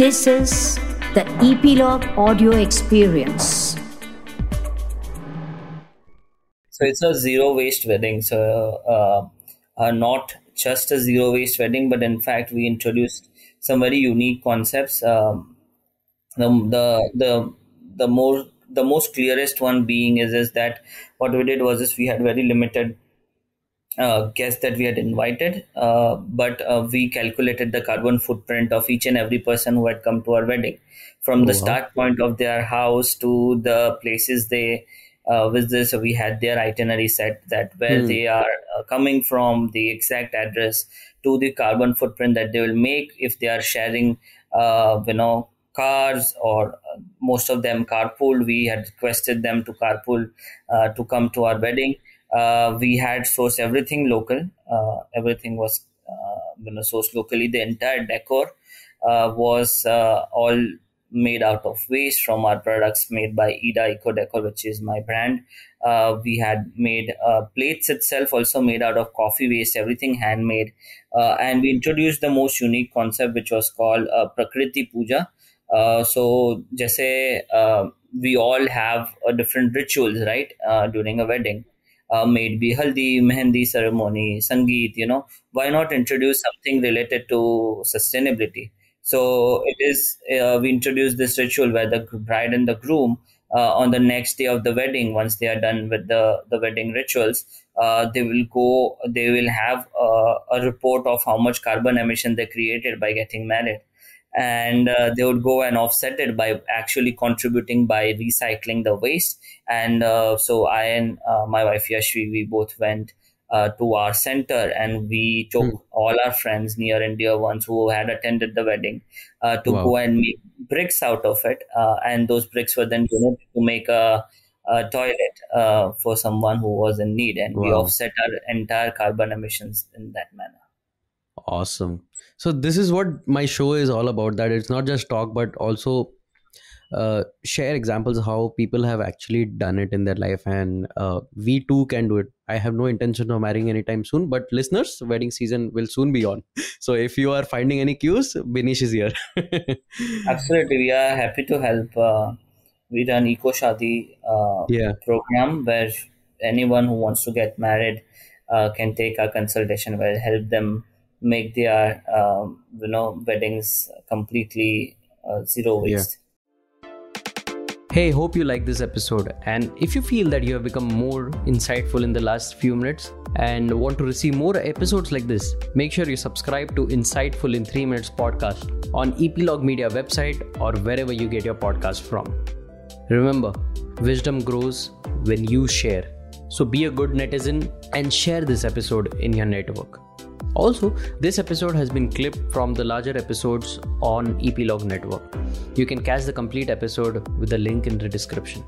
This is the Epilogue audio experience. So it's a zero waste wedding. So uh, uh, not just a zero waste wedding, but in fact we introduced some very unique concepts. Um, the the the the more the most clearest one being is is that what we did was is we had very limited uh, guests that we had invited, uh, but uh, we calculated the carbon footprint of each and every person who had come to our wedding, from the Oh, wow. start point of their house to the places they uh, visited. So we had their itinerary set that where Hmm. they are uh, coming from, the exact address to the carbon footprint that they will make if they are sharing, uh, you know, cars or uh, most of them carpool. We had requested them to carpool uh, to come to our wedding. Uh, we had sourced everything local. Uh, everything was uh, you know sourced locally. The entire decor uh, was uh, all made out of waste from our products made by Ida Eco Decor, which is my brand. Uh, we had made uh, plates itself also made out of coffee waste, everything handmade. Uh, and we introduced the most unique concept, which was called Prakriti Puja. So, जैसे uh, we all have different rituals, right, during a wedding. Uh, may it be haldi, mehendi ceremony, sangeet, you know, why not introduce something related to sustainability? So it is, uh, we introduce this ritual where the bride and the groom, uh, on the next day of the wedding, once they are done with the, the wedding rituals, uh, they will go, they will have uh, a report of how much carbon emission they created by getting married. And uh, they would go and offset it by actually contributing by recycling the waste. And uh, so I and uh, my wife Yashvi, we both went uh, to our center and we took Hmm. all our friends, near and dear ones who had attended the wedding, uh, to Wow. go and make bricks out of it. Uh, and those bricks were then donated to make a, a toilet uh, for someone who was in need. And we offset our entire carbon emissions in that manner. Awesome. So this is what my show is all about. That it's not just talk, but also uh, share examples how people have actually done it in their life, and uh, we too can do it. I have no intention of marrying anytime soon, but listeners, wedding season will soon be on. So if you are finding any cues, Binish is here. Absolutely. We are happy to help. Uh, we run Eco Shadi uh, yeah. program where anyone who wants to get married uh, can take our consultation where help them make their um, you know weddings completely uh, zero Yeah. waste. Hey, hope you like this episode. And if you feel that you have become more insightful in the last few minutes and want to receive more episodes like this, make sure you subscribe to Insightful in 3 Minutes podcast on Epilogue Media website or wherever you get your podcast from. Remember, wisdom grows when you share. So be a good netizen and share this episode in your network. Also, this episode has been clipped from the larger episodes on Epilogue Network. You can catch the complete episode with the link in the description.